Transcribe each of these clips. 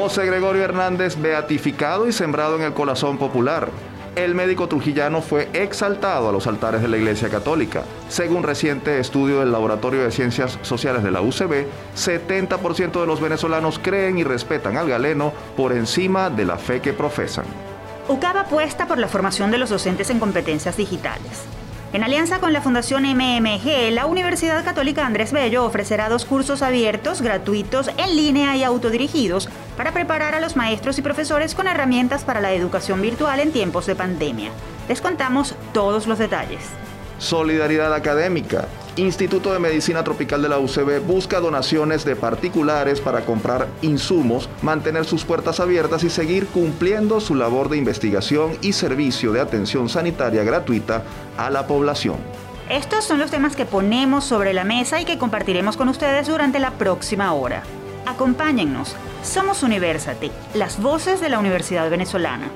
José Gregorio Hernández beatificado y sembrado en el corazón popular. El médico trujillano fue exaltado a los altares de la Iglesia Católica. Según reciente estudio del Laboratorio de Ciencias Sociales de la UCB, 70% de los venezolanos creen y respetan al galeno por encima de la fe que profesan. UCAB apuesta por la formación de los docentes en competencias digitales. En alianza con la Fundación MMG, la Universidad Católica Andrés Bello ofrecerá dos cursos abiertos, gratuitos, en línea y autodirigidos para preparar a los maestros y profesores con herramientas para la educación virtual en tiempos de pandemia. Les contamos todos los detalles. Solidaridad académica. Instituto de Medicina Tropical de la UCB busca donaciones de particulares para comprar insumos, mantener sus puertas abiertas y seguir cumpliendo su labor de investigación y servicio de atención sanitaria gratuita a la población. Estos son los temas que ponemos sobre la mesa y que compartiremos con ustedes durante la próxima hora. Acompáñennos. Somos Universate, las voces de la Universidad Venezolana.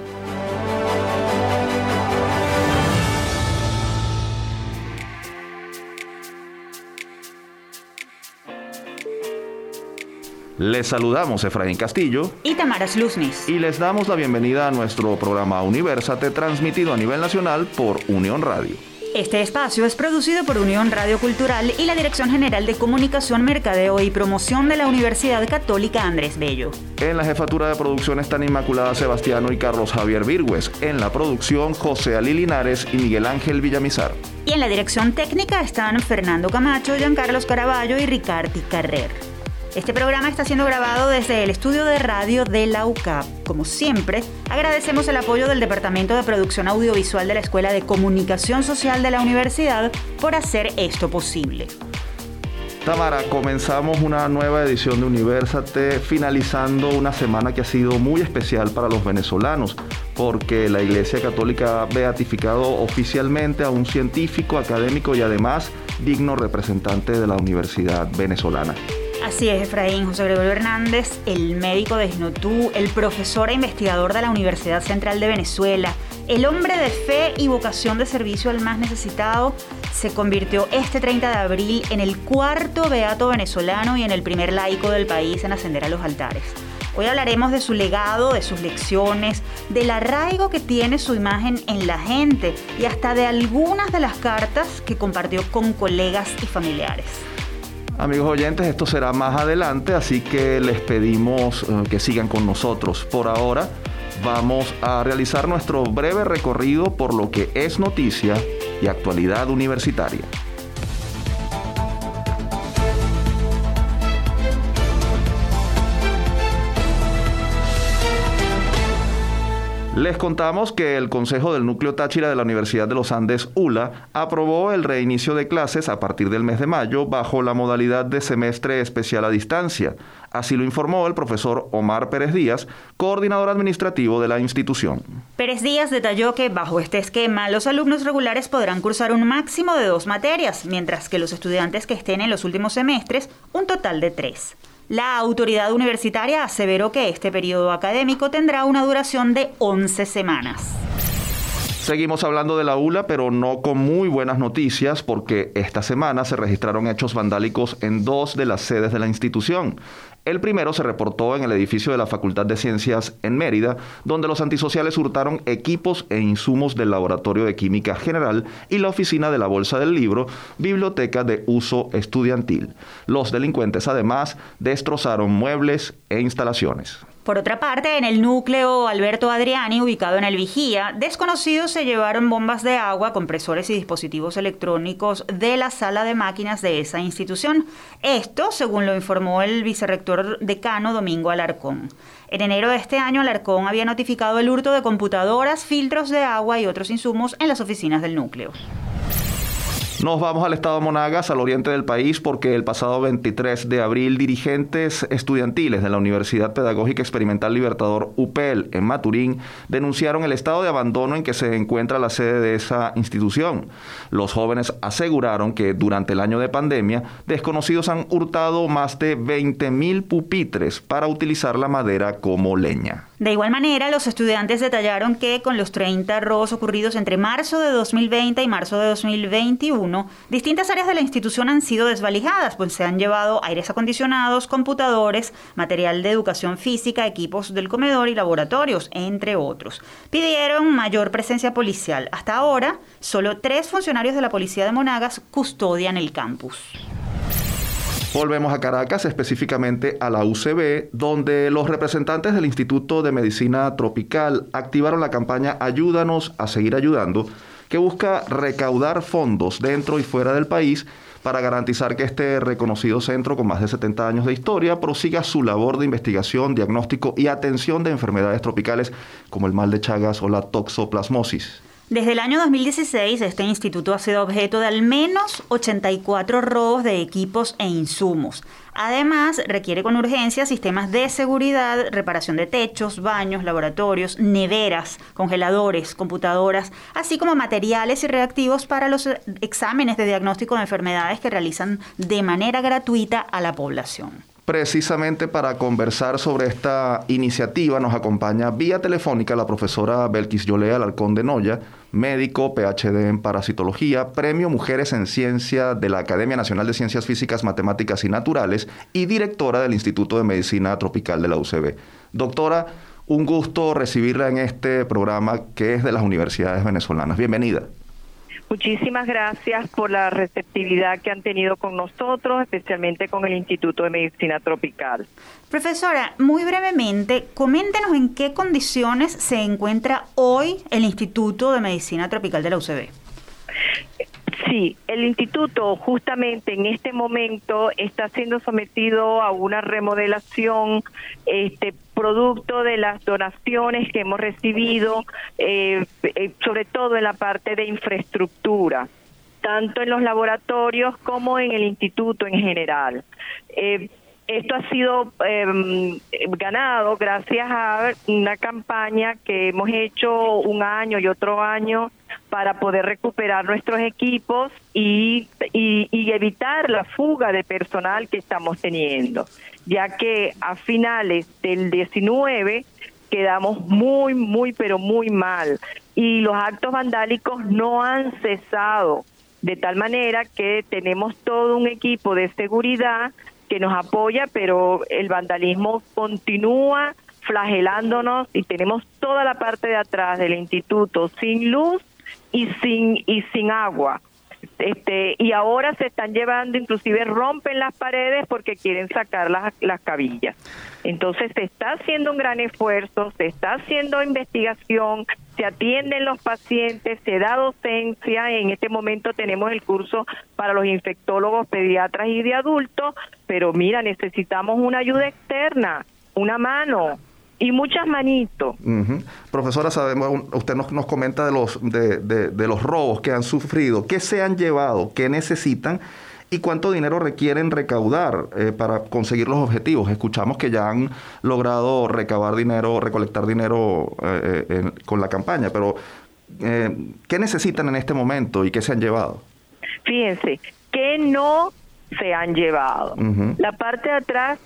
Les saludamos Efraín Castillo y Tamara Sluznis. Y les damos la bienvenida a nuestro programa Universate transmitido a nivel nacional por Unión Radio. Este espacio es producido por Unión Radio Cultural y la Dirección General de Comunicación, Mercadeo y Promoción de la Universidad Católica Andrés Bello. En la jefatura de producción están Inmaculada Sebastiano y Carlos Javier Virgües. En la producción, José Ali Linares y Miguel Ángel Villamizar. Y en la dirección técnica están Fernando Camacho, Giancarlos Caraballo y Ricardi Carrer. Este programa está siendo grabado desde el estudio de radio de la UCAP. Como siempre, agradecemos el apoyo del Departamento de Producción Audiovisual de la Escuela de Comunicación Social de la Universidad por hacer esto posible. Tamara, comenzamos una nueva edición de Universate, finalizando una semana que ha sido muy especial para los venezolanos, porque la Iglesia Católica ha beatificado oficialmente a un científico, académico y además digno representante de la Universidad venezolana. Así es, Efraín. José Gregorio Hernández, el médico de Ginotú, el profesor e investigador de la Universidad Central de Venezuela, el hombre de fe y vocación de servicio al más necesitado, se convirtió este 30 de abril en el cuarto beato venezolano y en el primer laico del país en ascender a los altares. Hoy hablaremos de su legado, de sus lecciones, del arraigo que tiene su imagen en la gente y hasta de algunas de las cartas que compartió con colegas y familiares. Amigos oyentes, esto será más adelante, así que les pedimos eh, que sigan con nosotros. Por ahora vamos a realizar nuestro breve recorrido por lo que es noticia y actualidad universitaria. Les contamos que el Consejo del Núcleo Táchira de la Universidad de los Andes, ULA, aprobó el reinicio de clases a partir del mes de mayo bajo la modalidad de semestre especial a distancia. Así lo informó el profesor Omar Pérez Díaz, coordinador administrativo de la institución. Pérez Díaz detalló que bajo este esquema los alumnos regulares podrán cursar un máximo de dos materias, mientras que los estudiantes que estén en los últimos semestres un total de tres. La autoridad universitaria aseveró que este periodo académico tendrá una duración de 11 semanas. Seguimos hablando de la ULA, pero no con muy buenas noticias porque esta semana se registraron hechos vandálicos en dos de las sedes de la institución. El primero se reportó en el edificio de la Facultad de Ciencias en Mérida, donde los antisociales hurtaron equipos e insumos del Laboratorio de Química General y la oficina de la Bolsa del Libro, biblioteca de uso estudiantil. Los delincuentes además destrozaron muebles e instalaciones. Por otra parte, en el núcleo Alberto Adriani, ubicado en el Vigía, desconocidos se llevaron bombas de agua, compresores y dispositivos electrónicos de la sala de máquinas de esa institución. Esto, según lo informó el vicerrector decano Domingo Alarcón. En enero de este año, Alarcón había notificado el hurto de computadoras, filtros de agua y otros insumos en las oficinas del núcleo. Nos vamos al estado Monagas, al oriente del país, porque el pasado 23 de abril dirigentes estudiantiles de la Universidad Pedagógica Experimental Libertador UPEL en Maturín denunciaron el estado de abandono en que se encuentra la sede de esa institución. Los jóvenes aseguraron que durante el año de pandemia desconocidos han hurtado más de 20.000 pupitres para utilizar la madera como leña. De igual manera, los estudiantes detallaron que con los 30 robos ocurridos entre marzo de 2020 y marzo de 2021, distintas áreas de la institución han sido desvalijadas, pues se han llevado aires acondicionados, computadores, material de educación física, equipos del comedor y laboratorios, entre otros. Pidieron mayor presencia policial. Hasta ahora, solo tres funcionarios de la policía de Monagas custodian el campus. Volvemos a Caracas, específicamente a la UCB, donde los representantes del Instituto de Medicina Tropical activaron la campaña Ayúdanos a seguir ayudando, que busca recaudar fondos dentro y fuera del país para garantizar que este reconocido centro con más de 70 años de historia prosiga su labor de investigación, diagnóstico y atención de enfermedades tropicales como el mal de Chagas o la toxoplasmosis. Desde el año 2016, este instituto ha sido objeto de al menos 84 robos de equipos e insumos. Además, requiere con urgencia sistemas de seguridad, reparación de techos, baños, laboratorios, neveras, congeladores, computadoras, así como materiales y reactivos para los exámenes de diagnóstico de enfermedades que realizan de manera gratuita a la población. Precisamente para conversar sobre esta iniciativa nos acompaña vía telefónica la profesora Belkis Yolea Alarcón de Noya, médico, PhD en parasitología, premio Mujeres en Ciencia de la Academia Nacional de Ciencias Físicas, Matemáticas y Naturales y directora del Instituto de Medicina Tropical de la UCB. Doctora, un gusto recibirla en este programa que es de las universidades venezolanas. Bienvenida. Muchísimas gracias por la receptividad que han tenido con nosotros, especialmente con el Instituto de Medicina Tropical. Profesora, muy brevemente, coméntenos en qué condiciones se encuentra hoy el Instituto de Medicina Tropical de la UCB. Sí, el instituto justamente en este momento está siendo sometido a una remodelación este, producto de las donaciones que hemos recibido, eh, eh, sobre todo en la parte de infraestructura tanto en los laboratorios como en el instituto en general. Eh, esto ha sido em, ganado gracias a una campaña que hemos hecho un año y otro año para poder recuperar nuestros equipos y, y, evitar la fuga de personal que estamos teniendo, ya que a finales del 19 quedamos muy, muy, pero muy mal y los actos vandálicos no han cesado, de tal manera que tenemos todo un equipo de seguridad que nos apoya, pero el vandalismo continúa flagelándonos y tenemos toda la parte de atrás del instituto sin luz y sin y sin agua. Este, y ahora se están llevando, inclusive rompen las paredes porque quieren sacar las, las cabillas. Entonces se está haciendo un gran esfuerzo, se está haciendo investigación, se atienden los pacientes, se da docencia, en este momento tenemos el curso para los infectólogos, pediatras y de adultos, pero mira, necesitamos una ayuda externa, una mano, y muchas manitos. Profesora, sabemos, usted nos, nos comenta de los, de, de, los robos que han sufrido, qué se han llevado, qué necesitan y cuánto dinero requieren recaudar eh, para conseguir los objetivos. Escuchamos que ya han logrado recabar dinero, recolectar dinero eh, eh, con la campaña, pero ¿qué necesitan en este momento y qué se han llevado? Fíjense, que no se han llevado. La parte de atrás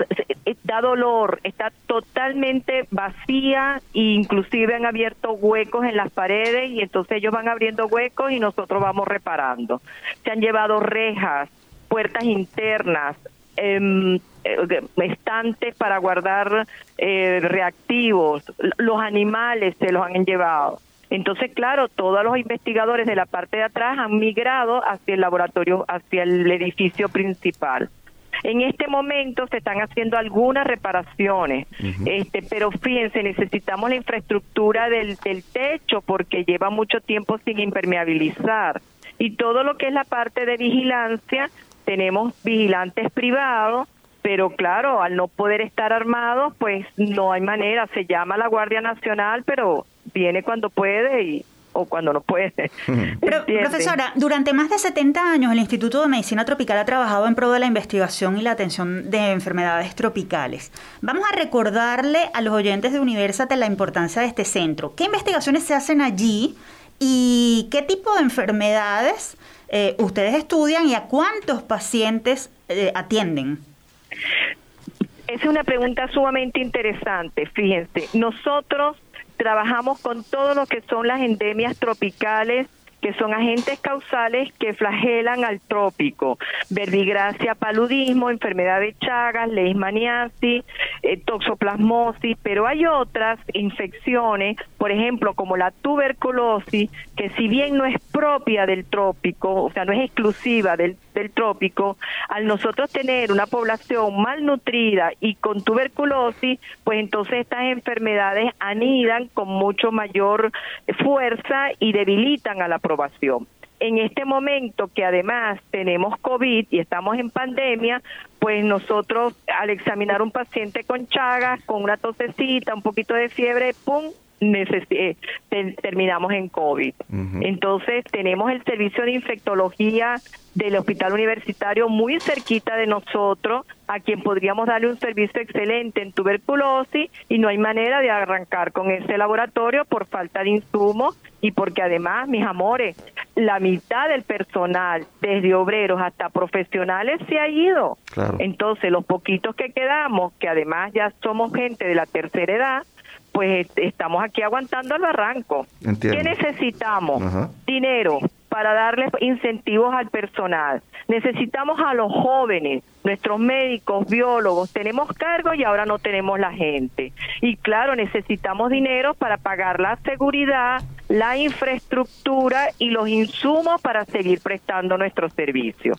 eh, da dolor, está totalmente vacía e inclusive han abierto huecos en las paredes y entonces ellos van abriendo huecos y nosotros vamos reparando. Se han llevado rejas, puertas internas, em, eh, estantes para guardar eh, reactivos, los animales se los han llevado. Entonces, claro, todos los investigadores de la parte de atrás han migrado hacia el laboratorio, hacia el edificio principal. En este momento se están haciendo algunas reparaciones, este, pero fíjense, necesitamos la infraestructura del, del techo porque lleva mucho tiempo sin impermeabilizar. Y todo lo que es la parte de vigilancia, tenemos vigilantes privados, pero claro, al no poder estar armados, pues no hay manera. Se llama la Guardia Nacional, pero viene cuando puede y o cuando no puede. Pero, profesora, durante más de 70 años el Instituto de Medicina Tropical ha trabajado en pro de la investigación y la atención de enfermedades tropicales. Vamos a recordarle a los oyentes de Universate la importancia de este centro. ¿Qué investigaciones se hacen allí y qué tipo de enfermedades eh, ustedes estudian y a cuántos pacientes eh, atienden? es una pregunta sumamente interesante. Fíjense, nosotros trabajamos con todo lo que son las endemias tropicales que son agentes causales que flagelan al trópico, verbigracia, paludismo, enfermedad de Chagas, leishmaniasis, eh, toxoplasmosis, pero hay otras infecciones, por ejemplo, como la tuberculosis, que si bien no es propia del trópico, o sea, no es exclusiva del, del trópico, al nosotros tener una población malnutrida y con tuberculosis, pues entonces estas enfermedades anidan con mucho mayor fuerza y debilitan a la aprobación. En este momento que además tenemos COVID y estamos en pandemia, pues nosotros al examinar un paciente con chagas, con una tosecita, un poquito de fiebre, ¡pum! Eh, terminamos en COVID. Entonces tenemos el servicio de infectología del hospital universitario muy cerquita de nosotros, a quien podríamos darle un servicio excelente en tuberculosis y no hay manera de arrancar con ese laboratorio por falta de insumos y porque además, mis amores, la mitad del personal, desde obreros hasta profesionales, se ha ido. Entonces, los poquitos que quedamos, que además ya somos gente de la tercera edad, pues estamos aquí aguantando el barranco. ¿Qué necesitamos? Dinero para darles incentivos al personal. Necesitamos a los jóvenes, nuestros médicos, biólogos, tenemos cargo y ahora no tenemos la gente. Y claro, necesitamos dinero para pagar la seguridad, la infraestructura y los insumos para seguir prestando nuestros servicios.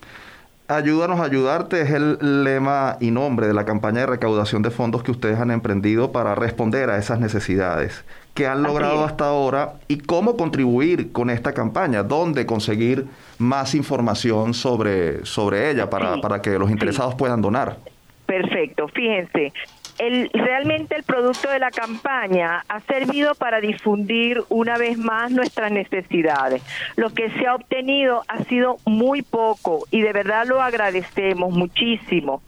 Ayúdanos a ayudarte es el lema y nombre de la campaña de recaudación de fondos que ustedes han emprendido para responder a esas necesidades. ¿Qué han logrado hasta ahora y cómo contribuir con esta campaña? ¿Dónde conseguir más información sobre, sobre ella para, para que los interesados puedan donar? Perfecto, fíjense, el, realmente el producto de la campaña ha servido para difundir una vez más nuestras necesidades. Lo que se ha obtenido ha sido muy poco y de verdad lo agradecemos muchísimo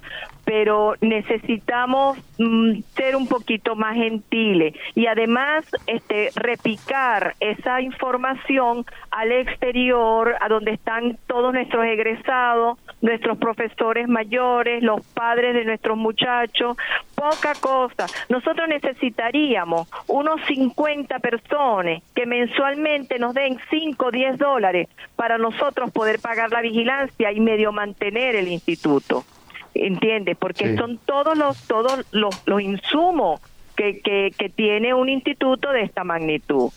pero necesitamos mm, ser un poquito más gentiles y además este repicar esa información al exterior, a donde están todos nuestros egresados, nuestros profesores mayores, los padres de nuestros muchachos, poca cosa. Nosotros necesitaríamos unos 50 personas que mensualmente nos den 5 o 10 dólares para nosotros poder pagar la vigilancia y medio mantener el instituto. ¿Entiendes? Porque son todos los todos los, los insumos que, que, que tiene un instituto de esta magnitud.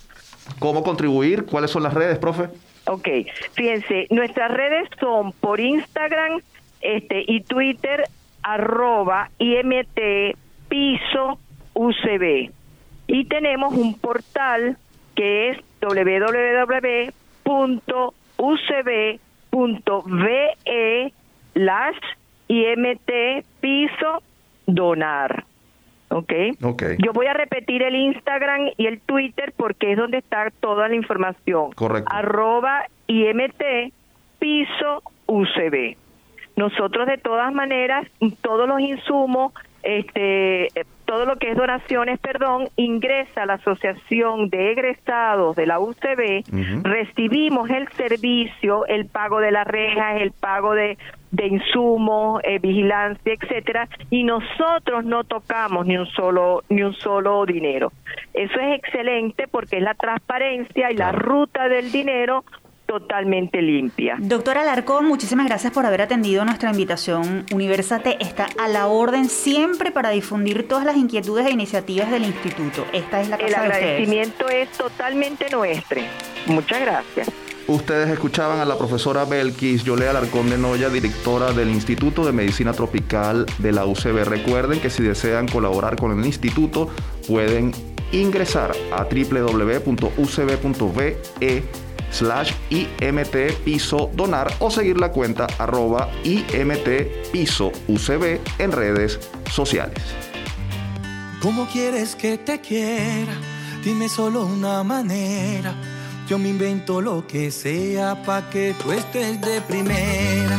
¿Cómo contribuir? ¿Cuáles son las redes, profe? Ok, fíjense, nuestras redes son por Instagram este y Twitter arroba IMT piso UCB. Y tenemos un portal que es www.ucb.ve slash IMT piso donar. ¿ok? Yo voy a repetir el Instagram y el Twitter porque es donde está toda la información. Correcto. Arroba IMT piso UCB. Nosotros de todas maneras, todos los insumos, este, todo lo que es donaciones, perdón, ingresa a la Asociación de Egresados de la UCB, recibimos el servicio, el pago de las rejas, el pago de de insumos, eh, vigilancia, etcétera, y nosotros no tocamos ni un solo ni un solo dinero. Eso es excelente porque es la transparencia y la ruta del dinero totalmente limpia. Doctora Alarcón, muchísimas gracias por haber atendido nuestra invitación. Universate está a la orden siempre para difundir todas las inquietudes e iniciativas del instituto. Esta es la casa El agradecimiento es totalmente nuestro. Muchas gracias. Ustedes escuchaban a la profesora Belkis Yolea Alarcón de Noya, directora del Instituto de Medicina Tropical de la UCB. Recuerden que si desean colaborar con el instituto, pueden ingresar a www.ucb.be slash IMT piso donar o seguir la cuenta arroba IMT piso UCB en redes sociales. ¿Cómo quieres que te quiera? Dime solo una manera yo me invento lo que sea para que tú estés de primera.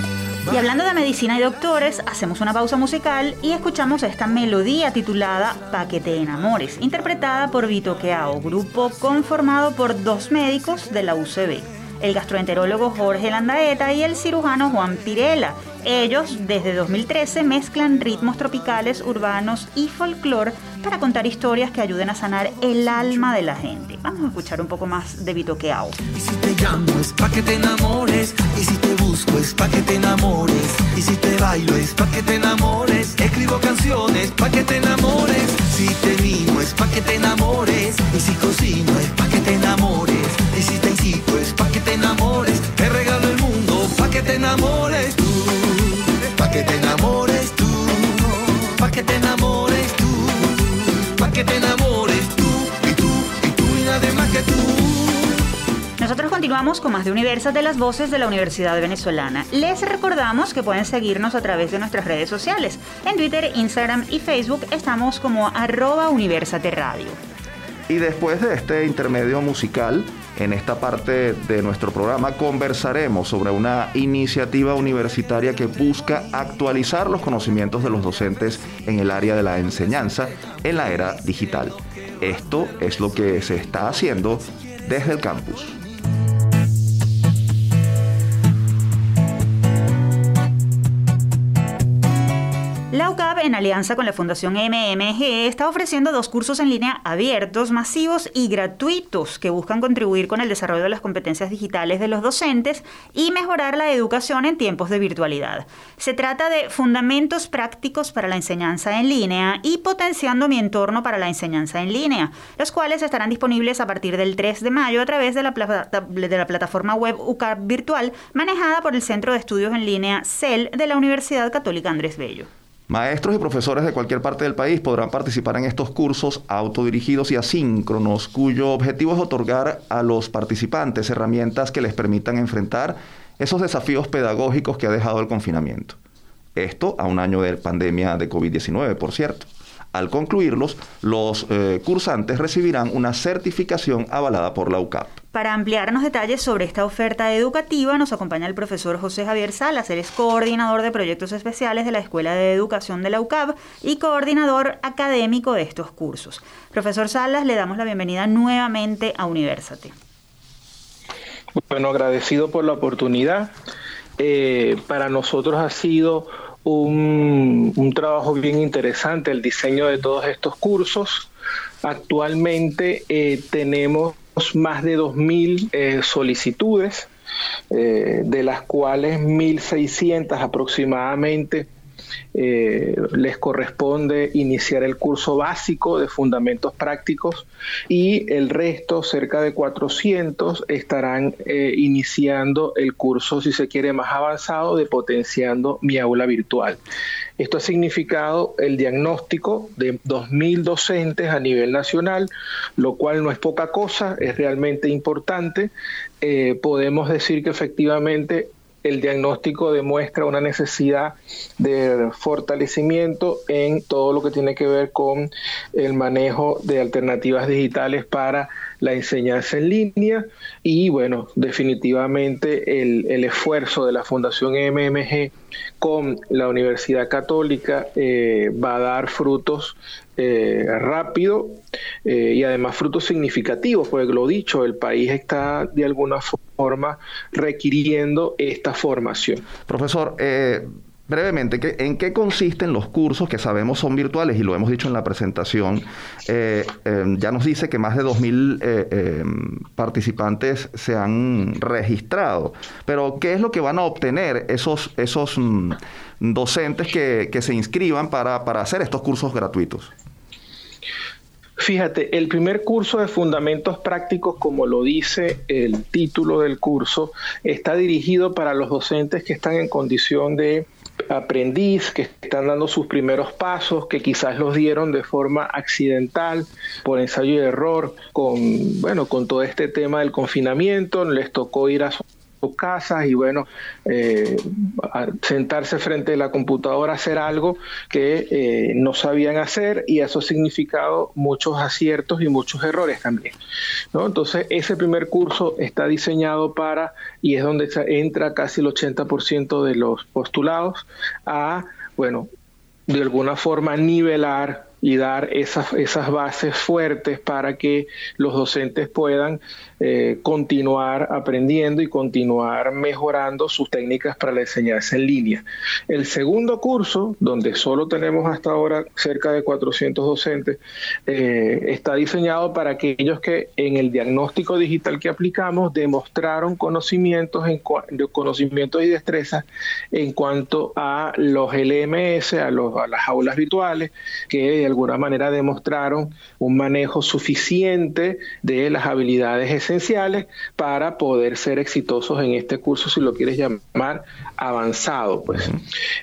Y hablando de medicina y doctores, hacemos una pausa musical y escuchamos esta melodía titulada Pa' que te enamores, interpretada por Vito Queao, grupo conformado por dos médicos de la UCB. El gastroenterólogo Jorge Landaeta y el cirujano Juan Pirela. Ellos, desde 2013, mezclan ritmos tropicales, urbanos y folclore para contar historias que ayuden a sanar el alma de la gente. Vamos a escuchar un poco más de Bitoqueao. Y si te llamo es pa' que te enamores, y si te busco es pa' que te enamores, y si te bailo es pa' que te enamores, escribo canciones pa' que te enamores, si te mimo es pa' que te enamores, y si cocino es pa' que te enamores, incito es pa' que te enamores, te regalo el mundo pa' que te enamores tú, pa' que te enamores tú, pa' que te enamores tú, pa' que te enamores tú, y tú, y tú, y nadie más que tú. Nosotros continuamos con más de Universas de las Voces de la Universidad Venezolana. Les recordamos que pueden seguirnos a través de nuestras redes sociales. En Twitter, Instagram y Facebook estamos como arroba Universate Radio. Y después de este intermedio musical, en esta parte de nuestro programa conversaremos sobre una iniciativa universitaria que busca actualizar los conocimientos de los docentes en el área de la enseñanza en la era digital. Esto es lo que se está haciendo desde el campus. La UCAP, en alianza con la Fundación MMG, está ofreciendo dos cursos en línea abiertos, masivos y gratuitos que buscan contribuir con el desarrollo de las competencias digitales de los docentes y mejorar la educación en tiempos de virtualidad. Se trata de Fundamentos Prácticos para la Enseñanza en Línea y Potenciando mi Entorno para la Enseñanza en Línea, los cuales estarán disponibles a partir del 3 de mayo a través de la, de la plataforma web UCAP Virtual manejada por el Centro de Estudios en Línea CEL de la Universidad Católica Andrés Bello. Maestros y profesores de cualquier parte del país podrán participar en estos cursos autodirigidos y asíncronos, cuyo objetivo es otorgar a los participantes herramientas que les permitan enfrentar esos desafíos pedagógicos que ha dejado el confinamiento. Esto a un año de pandemia de COVID-19, por cierto. Al concluirlos, los eh, cursantes recibirán una certificación avalada por la UCAP. Para ampliarnos detalles sobre esta oferta educativa, nos acompaña el profesor José Javier Salas. Él es coordinador de proyectos especiales de la Escuela de Educación de la UCAP y coordinador académico de estos cursos. Profesor Salas, le damos la bienvenida nuevamente a Universate. Bueno, agradecido por la oportunidad. Eh, para nosotros ha sido un, un, trabajo bien interesante el diseño de todos estos cursos. Actualmente eh, tenemos más de 2.000 eh, solicitudes, eh, de las cuales 1.600 aproximadamente eh, les corresponde iniciar el curso básico de fundamentos prácticos y el resto, cerca de 400, estarán eh, iniciando el curso, si se quiere, más avanzado de potenciando mi aula virtual. Esto ha significado el diagnóstico de 2.000 docentes a nivel nacional, lo cual no es poca cosa, es realmente importante. Eh, podemos decir que efectivamente el diagnóstico demuestra una necesidad de fortalecimiento en todo lo que tiene que ver con el manejo de alternativas digitales para la enseñanza en línea y bueno, definitivamente el, el esfuerzo de la Fundación MMG con la Universidad Católica eh, va a dar frutos eh, rápido eh, y además frutos significativos, porque lo dicho, el país está de alguna forma requiriendo esta formación. Profesor, eh, brevemente, ¿qué, ¿en qué consisten los cursos que sabemos son virtuales y lo hemos dicho en la presentación? Eh, eh, ya nos dice que más de 2.000 eh, eh, participantes se han registrado, pero ¿qué es lo que van a obtener esos, esos mm, docentes que, que, se inscriban para, para hacer estos cursos gratuitos? Fíjate, el primer curso de fundamentos prácticos, como lo dice el título del curso, está dirigido para los docentes que están en condición de aprendiz, que están dando sus primeros pasos, que quizás los dieron de forma accidental, por ensayo y error, con bueno, con todo este tema del confinamiento, les tocó ir a casas y bueno, eh, sentarse frente a la computadora hacer algo que eh, no sabían hacer y eso ha significado muchos aciertos y muchos errores también. ¿no? Entonces, ese primer curso está diseñado para, y es donde entra casi el 80% de los postulados, a, bueno, de alguna forma nivelar y dar esas, esas bases fuertes para que los docentes puedan eh, continuar aprendiendo y continuar mejorando sus técnicas para la enseñanza en línea. El segundo curso, donde solo tenemos hasta ahora cerca de 400 docentes, eh, está diseñado para aquellos que en el diagnóstico digital que aplicamos demostraron conocimientos, en, conocimientos y destrezas en cuanto a los LMS, a, los, a las aulas virtuales, que de alguna manera demostraron un manejo suficiente de las habilidades esenciales para poder ser exitosos en este curso, si lo quieres llamar avanzado. Pues.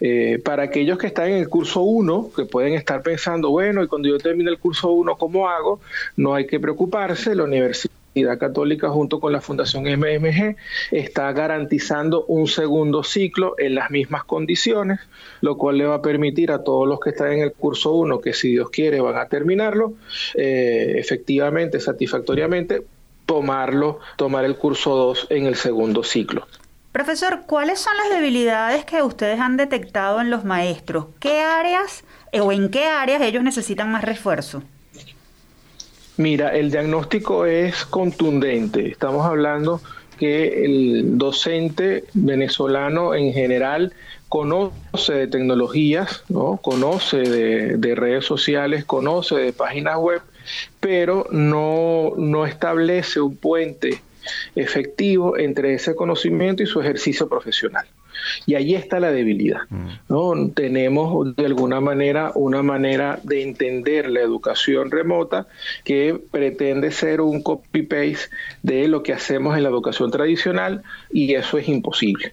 Eh, para aquellos que están en el curso 1, que pueden estar pensando, bueno, y cuando yo termine el curso 1, ¿cómo hago? No hay que preocuparse, la universidad Católica junto con la Fundación MMG está garantizando un segundo ciclo en las mismas condiciones, lo cual le va a permitir a todos los que están en el curso 1, que si Dios quiere van a terminarlo, eh, efectivamente, satisfactoriamente, tomarlo, tomar el curso 2 en el segundo ciclo. Profesor, ¿cuáles son las debilidades que ustedes han detectado en los maestros? ¿Qué áreas eh, o en qué áreas ellos necesitan más refuerzo? Mira, el diagnóstico es contundente. Estamos hablando que el docente venezolano en general conoce de tecnologías, ¿no? conoce de, redes sociales, conoce de páginas web, pero no, no establece un puente efectivo entre ese conocimiento y su ejercicio profesional. Y ahí está la debilidad. Mm. ¿no? Tenemos de alguna manera una manera de entender la educación remota que pretende ser un copy-paste de lo que hacemos en la educación tradicional y eso es imposible.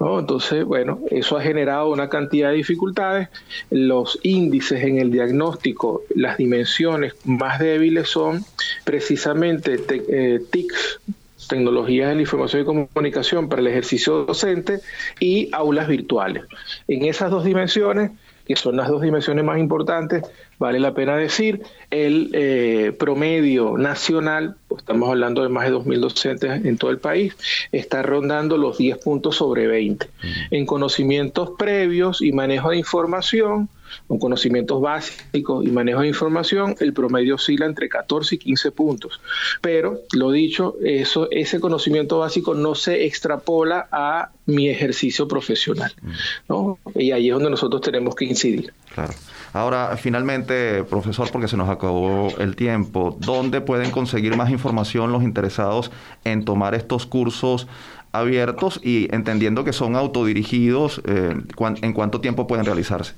¿No? Entonces, bueno, eso ha generado una cantidad de dificultades. Los índices en el diagnóstico, las dimensiones más débiles son precisamente eh, TICs, tecnologías de la información y comunicación para el ejercicio docente y aulas virtuales. En esas dos dimensiones, que son las dos dimensiones más importantes, vale la pena decir, el eh, promedio nacional, pues estamos hablando de más de 2.000 docentes en todo el país, está rondando los 10 puntos sobre 20. En conocimientos previos y manejo de información, con conocimientos básicos y manejo de información, el promedio oscila entre 14 y 15 puntos. Pero, lo dicho, eso, ese conocimiento básico no se extrapola a mi ejercicio profesional. ¿no? Y ahí es donde nosotros tenemos que incidir. Claro. Ahora, finalmente, profesor, porque se nos acabó el tiempo, ¿dónde pueden conseguir más información los interesados en tomar estos cursos abiertos y entendiendo que son autodirigidos, eh, ¿en cuánto tiempo pueden realizarse?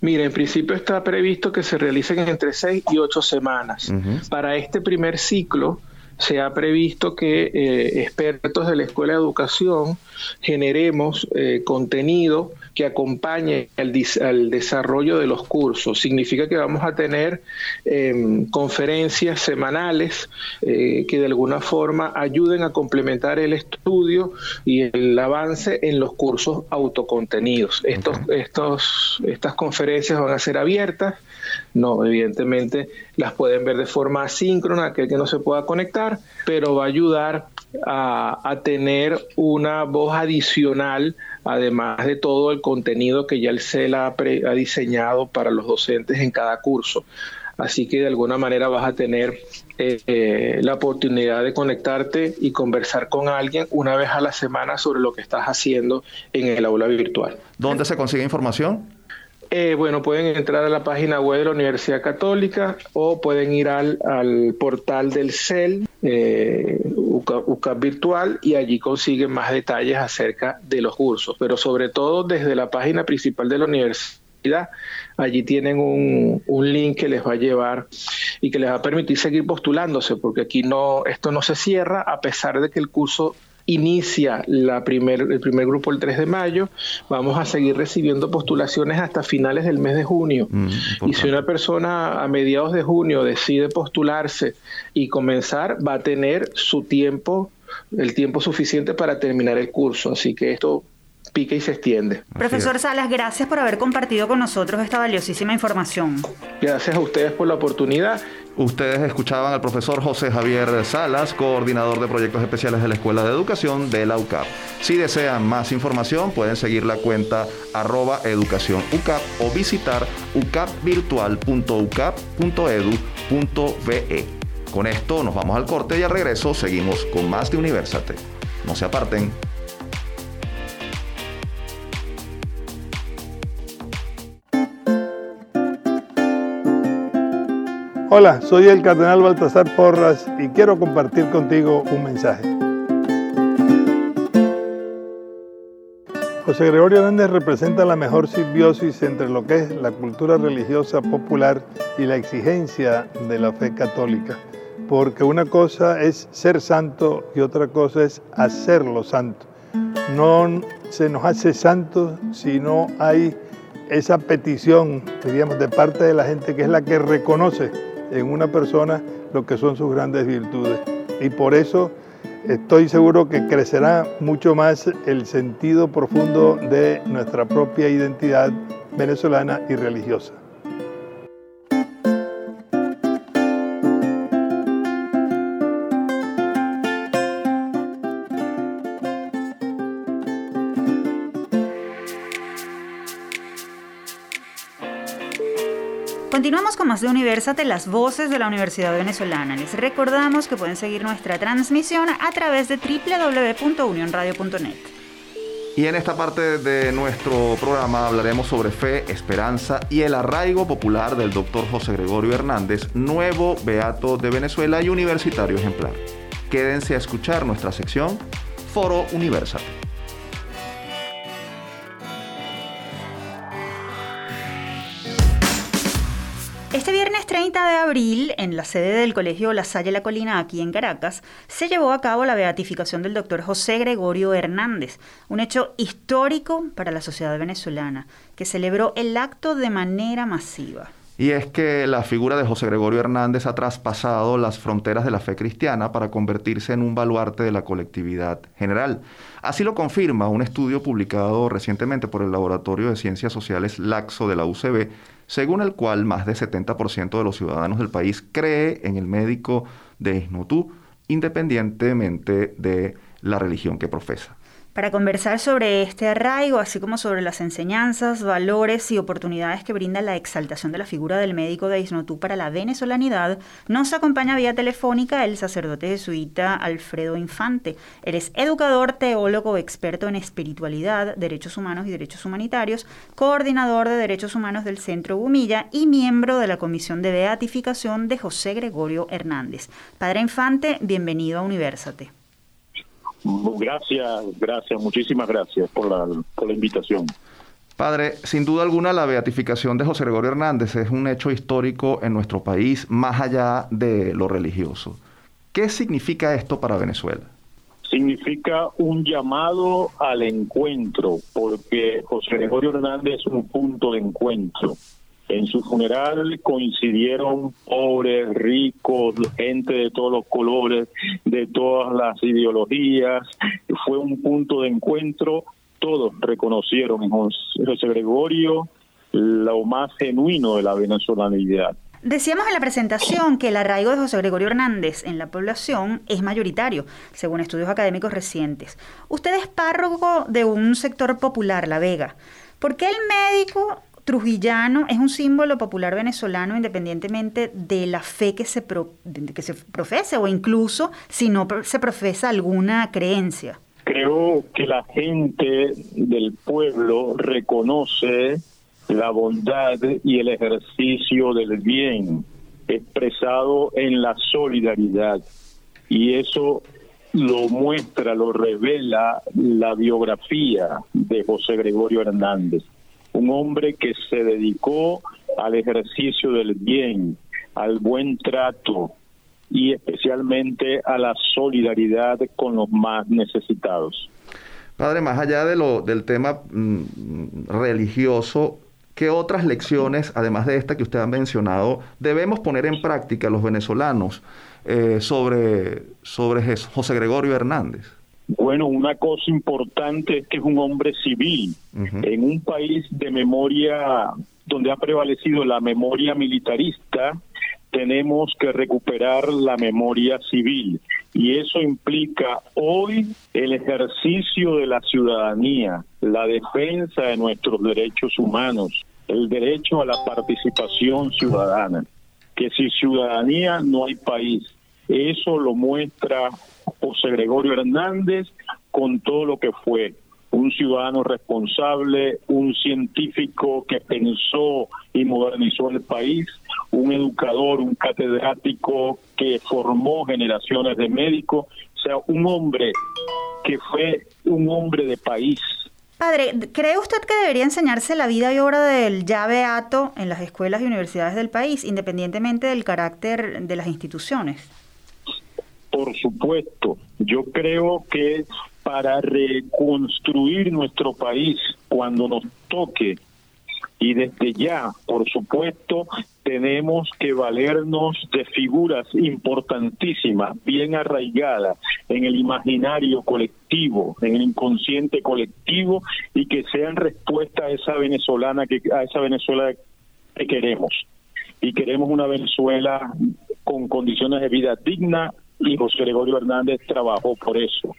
Mira, en principio está previsto que se realicen entre seis y ocho semanas. Para este primer ciclo se ha previsto que eh, expertos de la Escuela de Educación generemos eh, contenido que acompañe al, desarrollo de los cursos. Significa que vamos a tener em, conferencias semanales eh, que de alguna forma ayuden a complementar el estudio y el avance en los cursos autocontenidos. Estos, estos, estas conferencias van a ser abiertas no, evidentemente las pueden ver de forma asíncrona, aquel que no se pueda conectar, pero va a ayudar a, tener una voz adicional, además de todo el contenido que ya el CELA ha, diseñado para los docentes en cada curso. Así que de alguna manera vas a tener eh, eh, la oportunidad de conectarte y conversar con alguien una vez a la semana sobre lo que estás haciendo en el aula virtual. ¿Dónde se consigue información? Eh, bueno, pueden entrar a la página web de la Universidad Católica o pueden ir al, portal del CEL, eh, UCAP Virtual, y allí consiguen más detalles acerca de los cursos. Pero sobre todo desde la página principal de la universidad, allí tienen un, un, link que les va a llevar y que les va a permitir seguir postulándose, porque aquí no, esto no se cierra a pesar de que el curso inicia la primer, el primer grupo el 3 de mayo, vamos a seguir recibiendo postulaciones hasta finales del mes de junio. Mm, y si una persona a mediados de junio decide postularse y comenzar, va a tener su tiempo, el tiempo suficiente para terminar el curso. Así que esto pica y se extiende. Profesor Salas, gracias por haber compartido con nosotros esta valiosísima información. Gracias a ustedes por la oportunidad. Ustedes escuchaban al profesor José Javier Salas, coordinador de proyectos especiales de la Escuela de Educación de la UCAP. Si desean más información, pueden seguir la cuenta arroba educación UCAP o visitar ucapvirtual.ucap.edu.be. Con esto nos vamos al corte y al regreso seguimos con más de Universate. No se aparten. Hola, soy el cardenal Baltasar Porras y quiero compartir contigo un mensaje. José Gregorio Hernández representa la mejor simbiosis entre lo que es la cultura religiosa popular y la exigencia de la fe católica, porque una cosa es ser santo y otra cosa es hacerlo santo. No se nos hace santo si no hay esa petición, diríamos, de parte de la gente que es la que reconoce en una persona lo que son sus grandes virtudes. Y por eso estoy seguro que crecerá mucho más el sentido profundo de nuestra propia identidad venezolana y religiosa. Continuamos con más de Universate, las voces de la Universidad Venezolana. Les recordamos que pueden seguir nuestra transmisión a través de www.unionradio.net. Y en esta parte de nuestro programa hablaremos sobre fe, esperanza y el arraigo popular del doctor José Gregorio Hernández, nuevo beato de Venezuela y universitario ejemplar. Quédense a escuchar nuestra sección Foro Universate. Este viernes 30 de abril, en la sede del Colegio La Salle La Colina, aquí en Caracas, se llevó a cabo la beatificación del doctor José Gregorio Hernández, un hecho histórico para la sociedad venezolana, que celebró el acto de manera masiva. Y es que la figura de José Gregorio Hernández ha traspasado las fronteras de la fe cristiana para convertirse en un baluarte de la colectividad general. Así lo confirma un estudio publicado recientemente por el Laboratorio de Ciencias Sociales Laxo de la UCB, según el cual más del 70% de los ciudadanos del país cree en el médico de Isnotú, independientemente de la religión que profesa. Para conversar sobre este arraigo, así como sobre las enseñanzas, valores y oportunidades que brinda la exaltación de la figura del médico de Isnotú para la venezolanidad, nos acompaña vía telefónica el sacerdote jesuita Alfredo Infante. Eres educador, teólogo, experto en espiritualidad, derechos humanos y derechos humanitarios, coordinador de derechos humanos del Centro Gumilla y miembro de la Comisión de Beatificación de José Gregorio Hernández. Padre Infante, bienvenido a Universate. Gracias, gracias, muchísimas gracias por la, por la invitación. Padre, sin duda alguna la beatificación de José Gregorio Hernández es un hecho histórico en nuestro país, más allá de lo religioso. ¿Qué significa esto para Venezuela? Significa un llamado al encuentro, porque José Gregorio Hernández es un punto de encuentro. En su funeral coincidieron pobres, ricos, gente de todos los colores, de todas las ideologías. Fue un punto de encuentro. Todos reconocieron en José Gregorio lo más genuino de la venezolanidad. Decíamos en la presentación que el arraigo de José Gregorio Hernández en la población es mayoritario, según estudios académicos recientes. Usted es párroco de un sector popular, La Vega. ¿Por qué el médico trujillano es un símbolo popular venezolano independientemente de la fe que se, que se profese o incluso si no se profesa alguna creencia. Creo que la gente del pueblo reconoce la bondad y el ejercicio del bien expresado en la solidaridad y eso lo muestra, lo revela la biografía de José Gregorio Hernández un hombre que se dedicó al ejercicio del bien, al buen trato y especialmente a la solidaridad con los más necesitados. Padre, más allá de lo, del tema mm, religioso, ¿qué otras lecciones, además de esta que usted ha mencionado, debemos poner en práctica los venezolanos eh, sobre, sobre José Gregorio Hernández? Bueno, una cosa importante es que es un hombre civil. En un país de memoria, donde ha prevalecido la memoria militarista, tenemos que recuperar la memoria civil y eso implica hoy el ejercicio de la ciudadanía, la defensa de nuestros derechos humanos, el derecho a la participación ciudadana, que sin ciudadanía no hay país. Eso lo muestra José Gregorio Hernández con todo lo que fue un ciudadano responsable, un científico que pensó y modernizó el país, un educador, un catedrático que formó generaciones de médicos, o sea, un hombre que fue un hombre de país. Padre, ¿cree usted que debería enseñarse la vida y obra del ya beato en las escuelas y universidades del país, independientemente del carácter de las instituciones? Por supuesto, yo creo que para reconstruir nuestro país cuando nos toque y desde ya, por supuesto, tenemos que valernos de figuras importantísimas, bien arraigadas en el imaginario colectivo, en el inconsciente colectivo y que sean respuesta a esa venezolana que a esa Venezuela que queremos. Y queremos una Venezuela con condiciones de vida digna y José Gregorio Hernández trabajó por eso.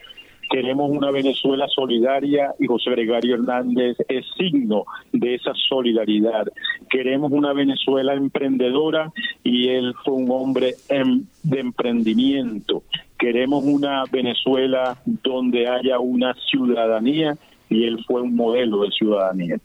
Queremos una Venezuela solidaria y José Gregorio Hernández es signo de esa solidaridad. Queremos una Venezuela emprendedora y él fue un hombre de emprendimiento. Queremos una Venezuela donde haya una ciudadanía y él fue un modelo de ciudadanía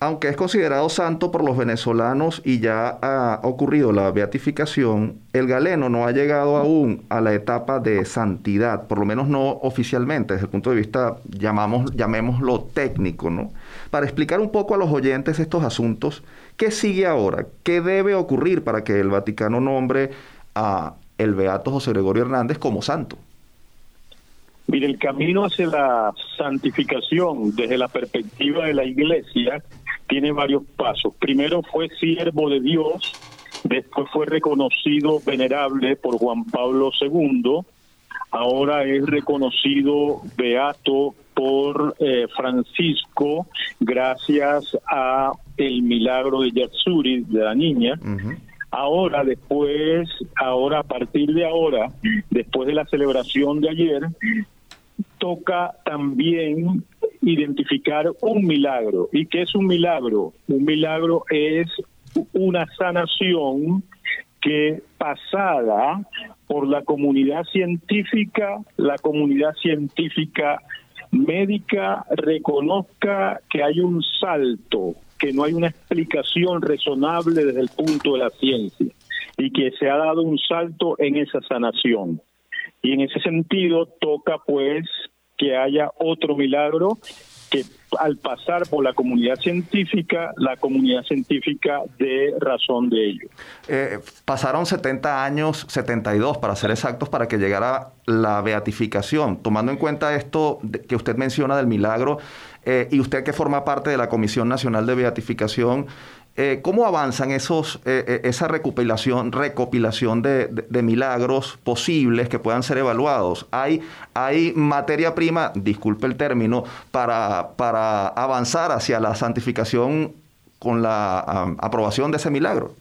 aunque es considerado santo por los venezolanos y ya ha ocurrido la beatificación, el galeno no ha llegado aún a la etapa de santidad, por lo menos no oficialmente, desde el punto de vista, llamamos, llamémoslo técnico, ¿no? Para explicar un poco a los oyentes estos asuntos, ¿qué sigue ahora? ¿Qué debe ocurrir para que el Vaticano nombre a el beato José Gregorio Hernández como santo? Mire, el camino hacia la santificación desde la perspectiva de la Iglesia tiene varios pasos. Primero fue siervo de Dios, después fue reconocido venerable por Juan Pablo II, ahora es reconocido beato por eh, Francisco gracias a el milagro de Yatsuri, de la niña. Ahora, después, ahora, a partir de ahora, después de la celebración de ayer, toca también identificar un milagro. ¿Y qué es un milagro? Un milagro es una sanación que pasada por la comunidad científica, la comunidad científica médica reconozca que hay un salto, que no hay una explicación razonable desde el punto de la ciencia y que se ha dado un salto en esa sanación. Y en ese sentido toca pues que haya otro milagro que al pasar por la comunidad científica, la comunidad científica dé razón de ello. Eh, pasaron 70 años, 72 para ser exactos, para que llegara la beatificación. Tomando en cuenta esto que usted menciona del milagro, eh, y usted que forma parte de la Comisión Nacional de Beatificación, eh, ¿Cómo avanzan esos, eh, eh, esa recopilación, recopilación de, milagros posibles que puedan ser evaluados? ¿Hay, hay materia prima, disculpe el término, para, para avanzar hacia la santificación con la aprobación de ese milagro?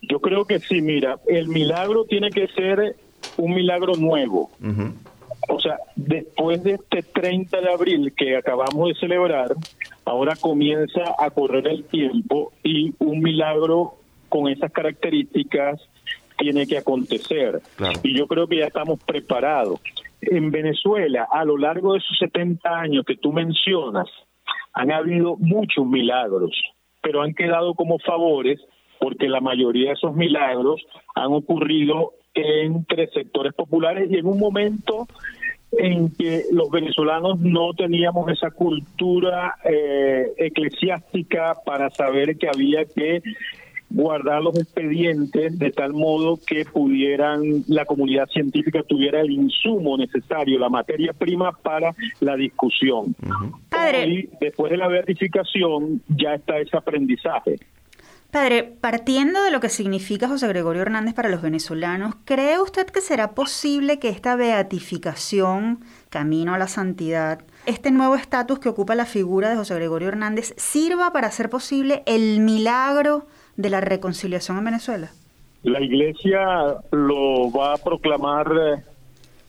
Yo creo que sí, mira, el milagro tiene que ser un milagro nuevo. O sea, después de este 30 de abril que acabamos de celebrar, ahora comienza a correr el tiempo y un milagro con esas características tiene que acontecer. Y yo creo que ya estamos preparados. En Venezuela, a lo largo de esos 70 años que tú mencionas, han habido muchos milagros, pero han quedado como favores porque la mayoría de esos milagros han ocurrido entre sectores populares y en un momento en que los venezolanos no teníamos esa cultura eh, eclesiástica para saber que había que guardar los expedientes de tal modo que pudieran la comunidad científica tuviera el insumo necesario, la materia prima para la discusión. Y después de la verificación ya está ese aprendizaje. Padre, partiendo de lo que significa José Gregorio Hernández para los venezolanos, ¿cree usted que será posible que esta beatificación, camino a la santidad, este nuevo estatus que ocupa la figura de José Gregorio Hernández, sirva para hacer posible el milagro de la reconciliación en Venezuela? La iglesia lo va a proclamar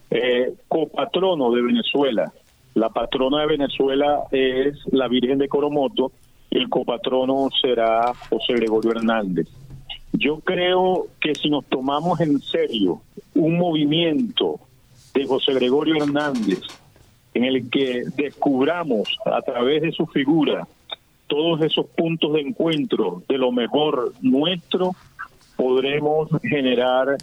eh, copatrono de Venezuela. La patrona de Venezuela es la Virgen de Coromoto el copatrono será José Gregorio Hernández. Yo creo que si nos tomamos en serio un movimiento de José Gregorio Hernández en el que descubramos a través de su figura todos esos puntos de encuentro de lo mejor nuestro, podremos generar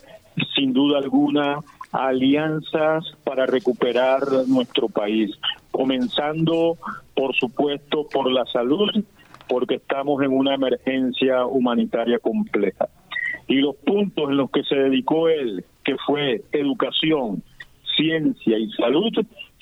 sin duda alguna alianzas para recuperar nuestro país, comenzando por supuesto por la salud porque estamos en una emergencia humanitaria compleja. Y los puntos en los que se dedicó él, que fue educación, ciencia y salud,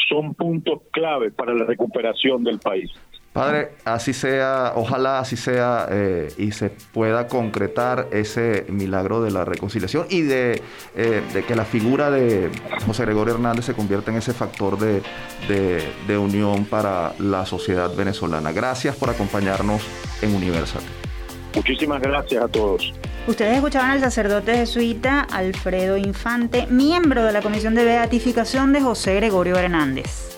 son puntos clave para la recuperación del país. Padre, así sea, ojalá así sea eh, y se pueda concretar ese milagro de la reconciliación y de, eh, que la figura de José Gregorio Hernández se convierta en ese factor de, de unión para la sociedad venezolana. Gracias por acompañarnos en Universal. Muchísimas gracias a todos. Ustedes escuchaban al sacerdote jesuita Alfredo Infante, miembro de la Comisión de Beatificación de José Gregorio Hernández.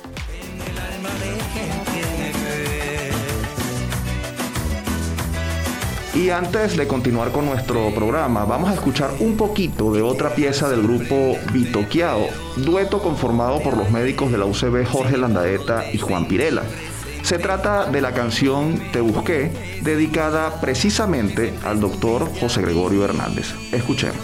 Y antes de continuar con nuestro programa, vamos a escuchar un poquito de otra pieza del grupo Bitoqueado, dueto conformado por los médicos de la UCB Jorge Landaeta y Juan Pirela. Se trata de la canción Te Busqué, dedicada precisamente al doctor José Gregorio Hernández. Escuchemos.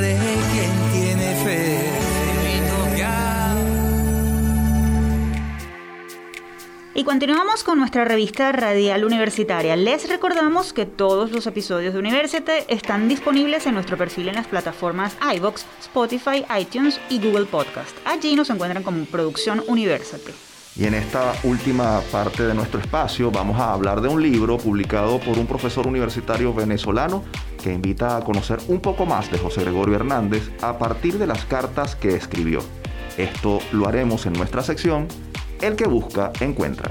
De quien tiene fe. Y continuamos con nuestra revista radial universitaria. Les recordamos que todos los episodios de University están disponibles en nuestro perfil en las plataformas iBox, Spotify, iTunes y Google Podcast. Allí nos encuentran como Producción University. Y en esta última parte de nuestro espacio vamos a hablar de un libro publicado por un profesor universitario venezolano que invita a conocer un poco más de José Gregorio Hernández a partir de las cartas que escribió. Esto lo haremos en nuestra sección El que busca, encuentra.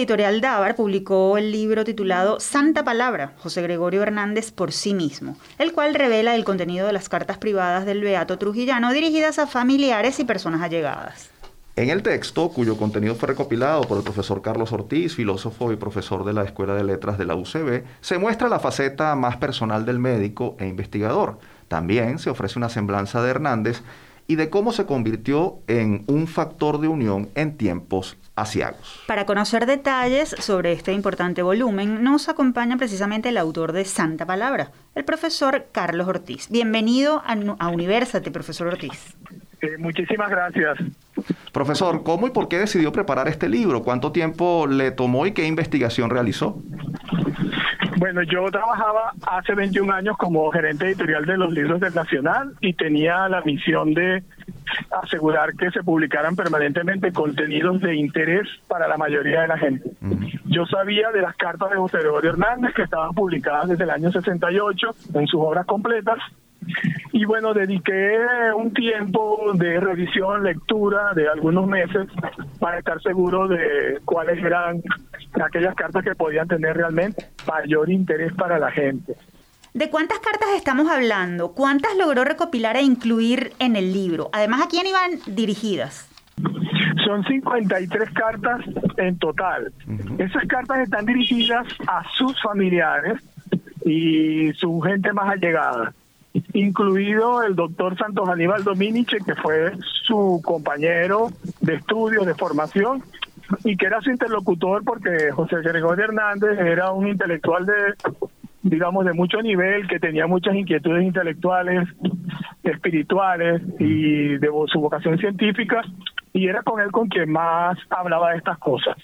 Editorial Davar publicó el libro titulado Santa Palabra, José Gregorio Hernández por sí mismo, el cual revela el contenido de las cartas privadas del Beato Trujillano dirigidas a familiares y personas allegadas. En el texto, cuyo contenido fue recopilado por el profesor Carlos Ortiz, filósofo y profesor de la Escuela de Letras de la UCB, se muestra la faceta más personal del médico e investigador. También se ofrece una semblanza de Hernández y de cómo se convirtió en un factor de unión en tiempos asiagos. Para conocer detalles sobre este importante volumen, nos acompaña precisamente el autor de Santa Palabra, el profesor Carlos Ortiz. Bienvenido a, a Universate, profesor Ortiz. Eh, muchísimas gracias. Profesor, ¿cómo y por qué decidió preparar este libro? ¿Cuánto tiempo le tomó y qué investigación realizó? Bueno, yo trabajaba hace 21 años como gerente editorial de los libros del Nacional y tenía la misión de asegurar que se publicaran permanentemente contenidos de interés para la mayoría de la gente. Yo sabía de las cartas de José Gregorio Hernández que estaban publicadas desde el año 68 en sus obras completas y bueno, dediqué un tiempo de revisión, lectura de algunos meses para estar seguro de cuáles eran aquellas cartas que podían tener realmente mayor interés para la gente. ¿De cuántas cartas estamos hablando? ¿Cuántas logró recopilar e incluir en el libro? Además, ¿a quién iban dirigidas? Son 53 cartas en total. Esas cartas están dirigidas a sus familiares y su gente más allegada incluido el doctor Santos Aníbal Dominiche, que fue su compañero de estudios, de formación, y que era su interlocutor porque José Gregorio Hernández era un intelectual de digamos, de mucho nivel, que tenía muchas inquietudes intelectuales, espirituales y de su vocación científica, y era con él con quien más hablaba de estas cosas.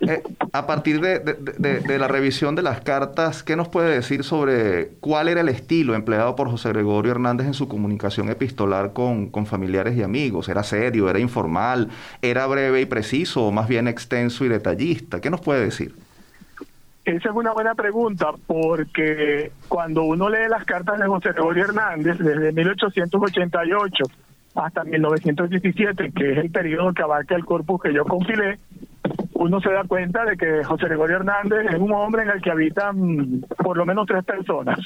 Eh, a partir de, la revisión de las cartas, ¿qué nos puede decir sobre cuál era el estilo empleado por José Gregorio Hernández en su comunicación epistolar con, con familiares y amigos? ¿Era serio, era informal, era breve y preciso o más bien extenso y detallista? ¿Qué nos puede decir? Esa es una buena pregunta porque cuando uno lee las cartas de José Gregorio Hernández desde 1888 hasta 1917, que es el periodo que abarca el corpus que yo compilé, uno se da cuenta de que José Gregorio Hernández es un hombre en el que habitan por lo menos tres personas.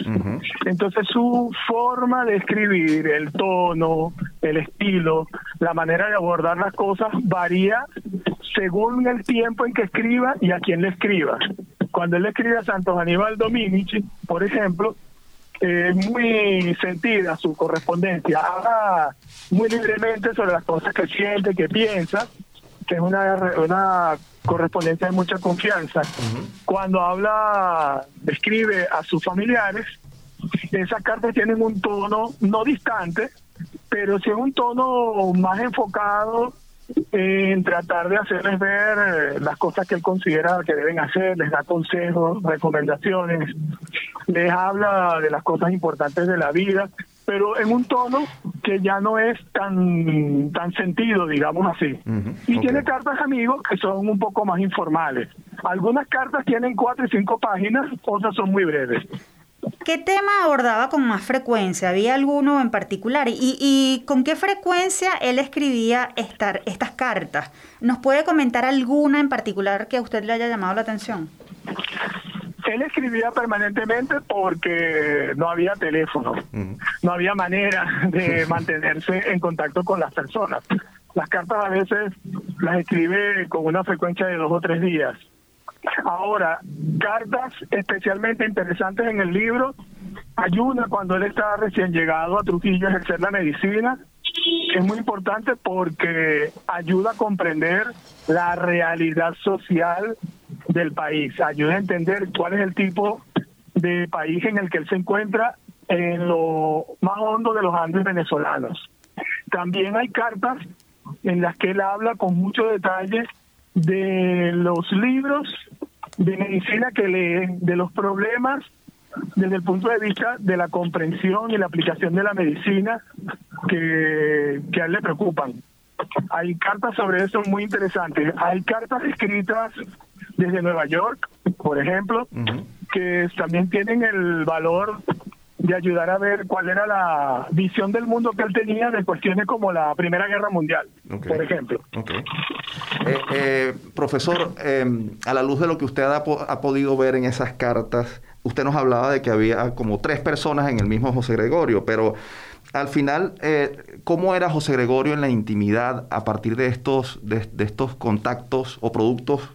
Entonces su forma de escribir, el tono, el estilo, la manera de abordar las cosas varía según el tiempo en que escriba y a quién le escriba. Cuando él le escribe a Santos Aníbal Dominici, por ejemplo, es muy sentida su correspondencia, habla muy libremente sobre las cosas que siente, que piensa, que es una, una correspondencia de mucha confianza. Cuando habla, describe a sus familiares, esas cartas tienen un tono no distante, pero sí un tono más enfocado en tratar de hacerles ver eh, las cosas que él considera que deben hacer, les da consejos, recomendaciones, les habla de las cosas importantes de la vida, pero en un tono que ya no es tan tan sentido, digamos así. y tiene cartas amigos que son un poco más informales. Algunas cartas tienen cuatro y cinco páginas, otras son muy breves. ¿Qué tema abordaba con más frecuencia? ¿Había alguno en particular? ¿Y, y con qué frecuencia él escribía estar, estas cartas? ¿Nos puede comentar alguna en particular que a usted le haya llamado la atención? Él escribía permanentemente porque no había teléfono, no había manera de mantenerse en contacto con las personas. Las cartas a veces las escribe con una frecuencia de dos o tres días. Ahora, cartas especialmente interesantes en el libro, hay una cuando él estaba recién llegado a Trujillo a ejercer la medicina, es muy importante porque ayuda a comprender la realidad social del país, ayuda a entender cuál es el tipo de país en el que él se encuentra en lo más hondo de los Andes venezolanos. También hay cartas en las que él habla con mucho detalle de los libros de medicina que lee, de los problemas desde el punto de vista de la comprensión y la aplicación de la medicina que, que a él le preocupan. Hay cartas sobre eso muy interesantes. Hay cartas escritas desde Nueva York, por ejemplo, que también tienen el valor de ayudar a ver cuál era la visión del mundo que él tenía de cuestiones como la Primera Guerra Mundial, por ejemplo. Eh, eh, profesor, em, a la luz de lo que usted ha, ha, podido ver en esas cartas, usted nos hablaba de que había como tres personas en el mismo José Gregorio, pero al final, eh, ¿cómo era José Gregorio en la intimidad a partir de estos, de, estos contactos o productos,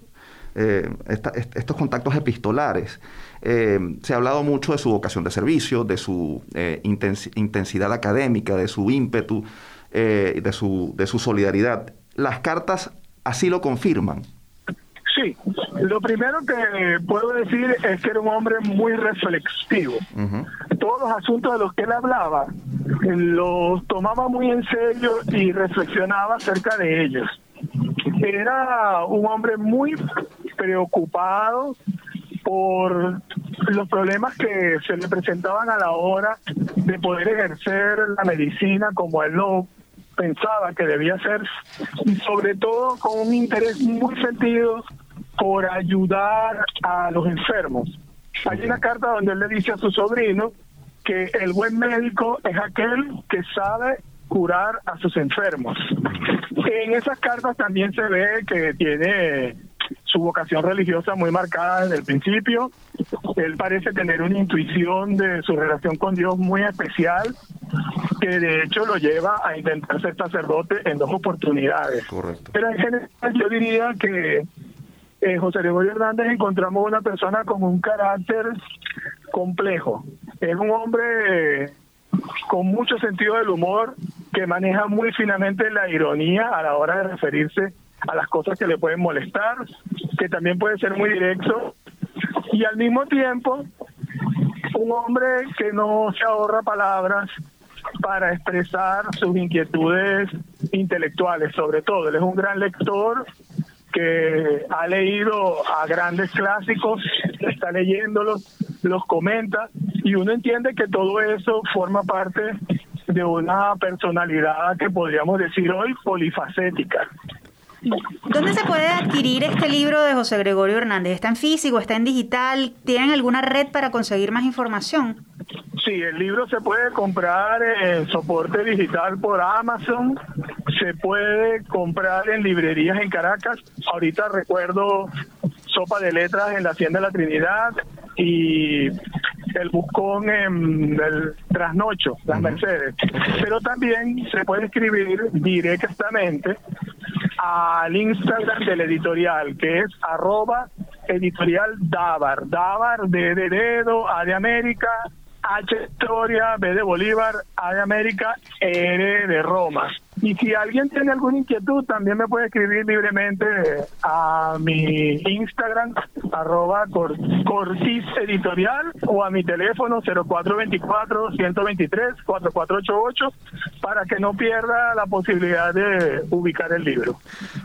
estos contactos epistolares? Eh, se ha hablado mucho de su vocación de servicio, de su eh, intensidad académica, de su ímpetu, eh, de, su, de su solidaridad. Las cartas así lo confirman. Sí, lo primero que puedo decir es que era un hombre muy reflexivo. Todos los asuntos de los que él hablaba los tomaba muy en serio y reflexionaba acerca de ellos. Era un hombre muy preocupado por los problemas que se le presentaban a la hora de poder ejercer la medicina como él lo pensaba que debía ser y sobre todo con un interés muy sentido por ayudar a los enfermos. Hay una carta donde él le dice a su sobrino que el buen médico es aquel que sabe curar a sus enfermos. En esas cartas también se ve que tiene su vocación religiosa muy marcada desde el principio. Él parece tener una intuición de su relación con Dios muy especial, que de hecho lo lleva a intentar ser sacerdote en dos oportunidades. Pero en general yo diría que eh, José Gregorio Hernández encontramos una persona con un carácter complejo. Es un hombre con mucho sentido del humor que maneja muy finamente la ironía a la hora de referirse a las cosas que le pueden molestar, que también puede ser muy directo y al mismo tiempo un hombre que no se ahorra palabras para expresar sus inquietudes intelectuales, sobre todo. Él es un gran lector que ha leído a grandes clásicos, está leyéndolos, los comenta, y uno entiende que todo eso forma parte de una personalidad que podríamos decir hoy polifacética. ¿Dónde se puede adquirir este libro de José Gregorio Hernández? ¿Está en físico? ¿Está en digital? ¿Tienen alguna red para conseguir más información? Sí, el libro se puede comprar en soporte digital por Amazon, se puede comprar en librerías en Caracas. Ahorita recuerdo Sopa de Letras en la Hacienda de la Trinidad y el Buscón en el Trasnocho, Las Mercedes. Pero también se puede escribir directamente al Instagram del editorial, que es arroba editorial Davar. Davar de, de dedo, A de América, H Historia, B de Bolívar, A de América, R de Roma. Y si alguien tiene alguna inquietud, también me puede escribir libremente a mi Instagram, arroba Cortis Editorial, o a mi teléfono 0424-123-4488, para que no pierda la posibilidad de ubicar el libro.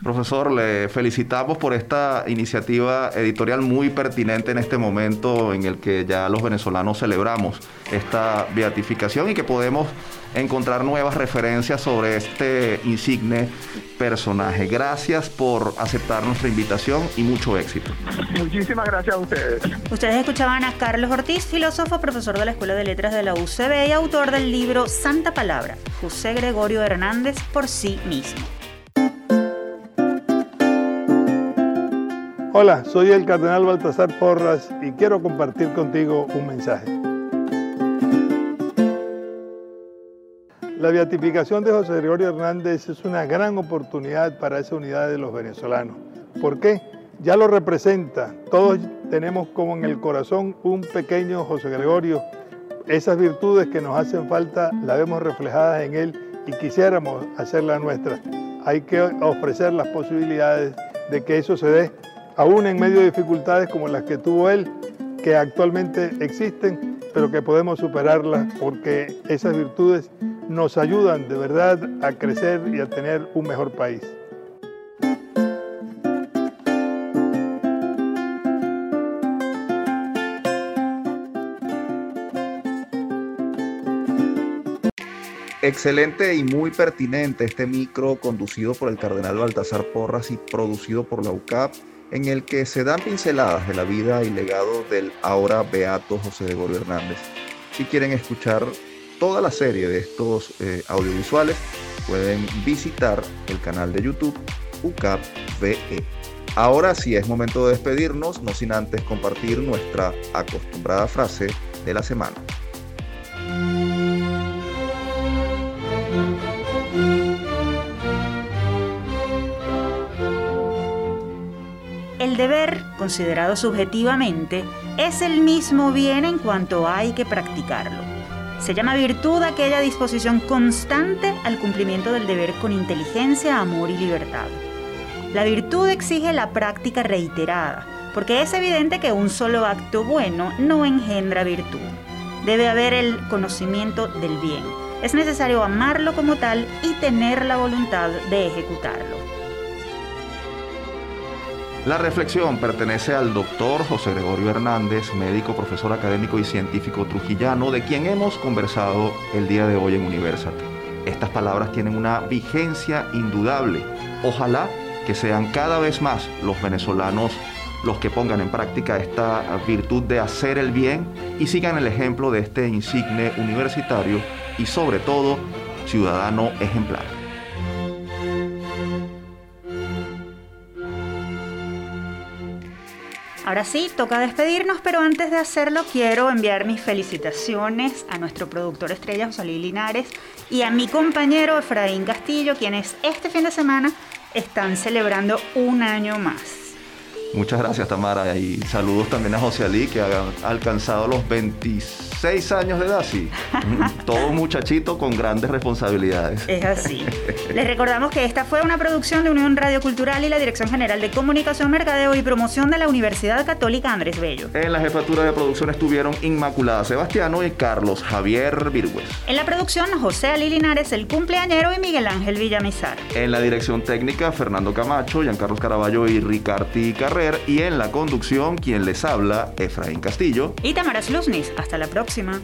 Profesor, le felicitamos por esta iniciativa editorial muy pertinente en este momento en el que ya los venezolanos celebramos esta beatificación y que podemos encontrar nuevas referencias sobre este insigne personaje. Gracias por aceptar nuestra invitación y mucho éxito. Muchísimas gracias a ustedes. Ustedes escuchaban a Carlos Ortiz, filósofo, profesor de la Escuela de Letras de la UCB y autor del libro Santa Palabra, José Gregorio Hernández por sí mismo. Hola, soy el cardenal Baltasar Porras y quiero compartir contigo un mensaje. La beatificación de José Gregorio Hernández es una gran oportunidad para esa unidad de los venezolanos. ¿Por qué? Ya lo representa. Todos tenemos como en el corazón un pequeño José Gregorio. Esas virtudes que nos hacen falta las vemos reflejadas en él y quisiéramos hacerla nuestra. Hay que ofrecer las posibilidades de que eso se dé, aún en medio de dificultades como las que tuvo él, que actualmente existen, pero que podemos superarlas porque esas virtudes nos ayudan de verdad a crecer y a tener un mejor país. Excelente y muy pertinente este micro conducido por el cardenal Baltasar Porras y producido por la UCAP, en el que se dan pinceladas de la vida y legado del ahora beato José Gregorio Hernández. Si quieren escuchar toda la serie de estos eh, audiovisuales, pueden visitar el canal de YouTube UCAP VE. Ahora sí es momento de despedirnos, no sin antes compartir nuestra acostumbrada frase de la semana. El deber, considerado subjetivamente, es el mismo bien en cuanto hay que practicarlo. Se llama virtud aquella disposición constante al cumplimiento del deber con inteligencia, amor y libertad. La virtud exige la práctica reiterada, porque es evidente que un solo acto bueno no engendra virtud. Debe haber el conocimiento del bien. Es necesario amarlo como tal y tener la voluntad de ejecutarlo. La reflexión pertenece al doctor José Gregorio Hernández, médico, profesor académico y científico trujillano, de quien hemos conversado el día de hoy en Universate. Estas palabras tienen una vigencia indudable. Ojalá que sean cada vez más los venezolanos los que pongan en práctica esta virtud de hacer el bien y sigan el ejemplo de este insigne universitario y sobre todo ciudadano ejemplar. Ahora sí, toca despedirnos, pero antes de hacerlo quiero enviar mis felicitaciones a nuestro productor estrella José Luis Linares y a mi compañero Efraín Castillo, quienes este fin de semana están celebrando un año más. Muchas gracias, Tamara. Y saludos también a José Ali, que ha alcanzado los 26 años de edad, sí. Todo muchachito con grandes responsabilidades. Es así. Les recordamos que esta fue una producción de Unión Radio Cultural y la Dirección General de Comunicación, Mercadeo y Promoción de la Universidad Católica Andrés Bello. En la jefatura de producción estuvieron Inmaculada Sebastiano y Carlos Javier Virgües. En la producción, José Ali Linares, el cumpleañero, y Miguel Ángel Villamizar. En la dirección técnica, Fernando Camacho, Giancarlos Caraballo y Ricardi Carrera y en la conducción quien les habla, Efraín Castillo y Tamara Sluznis. Hasta la próxima.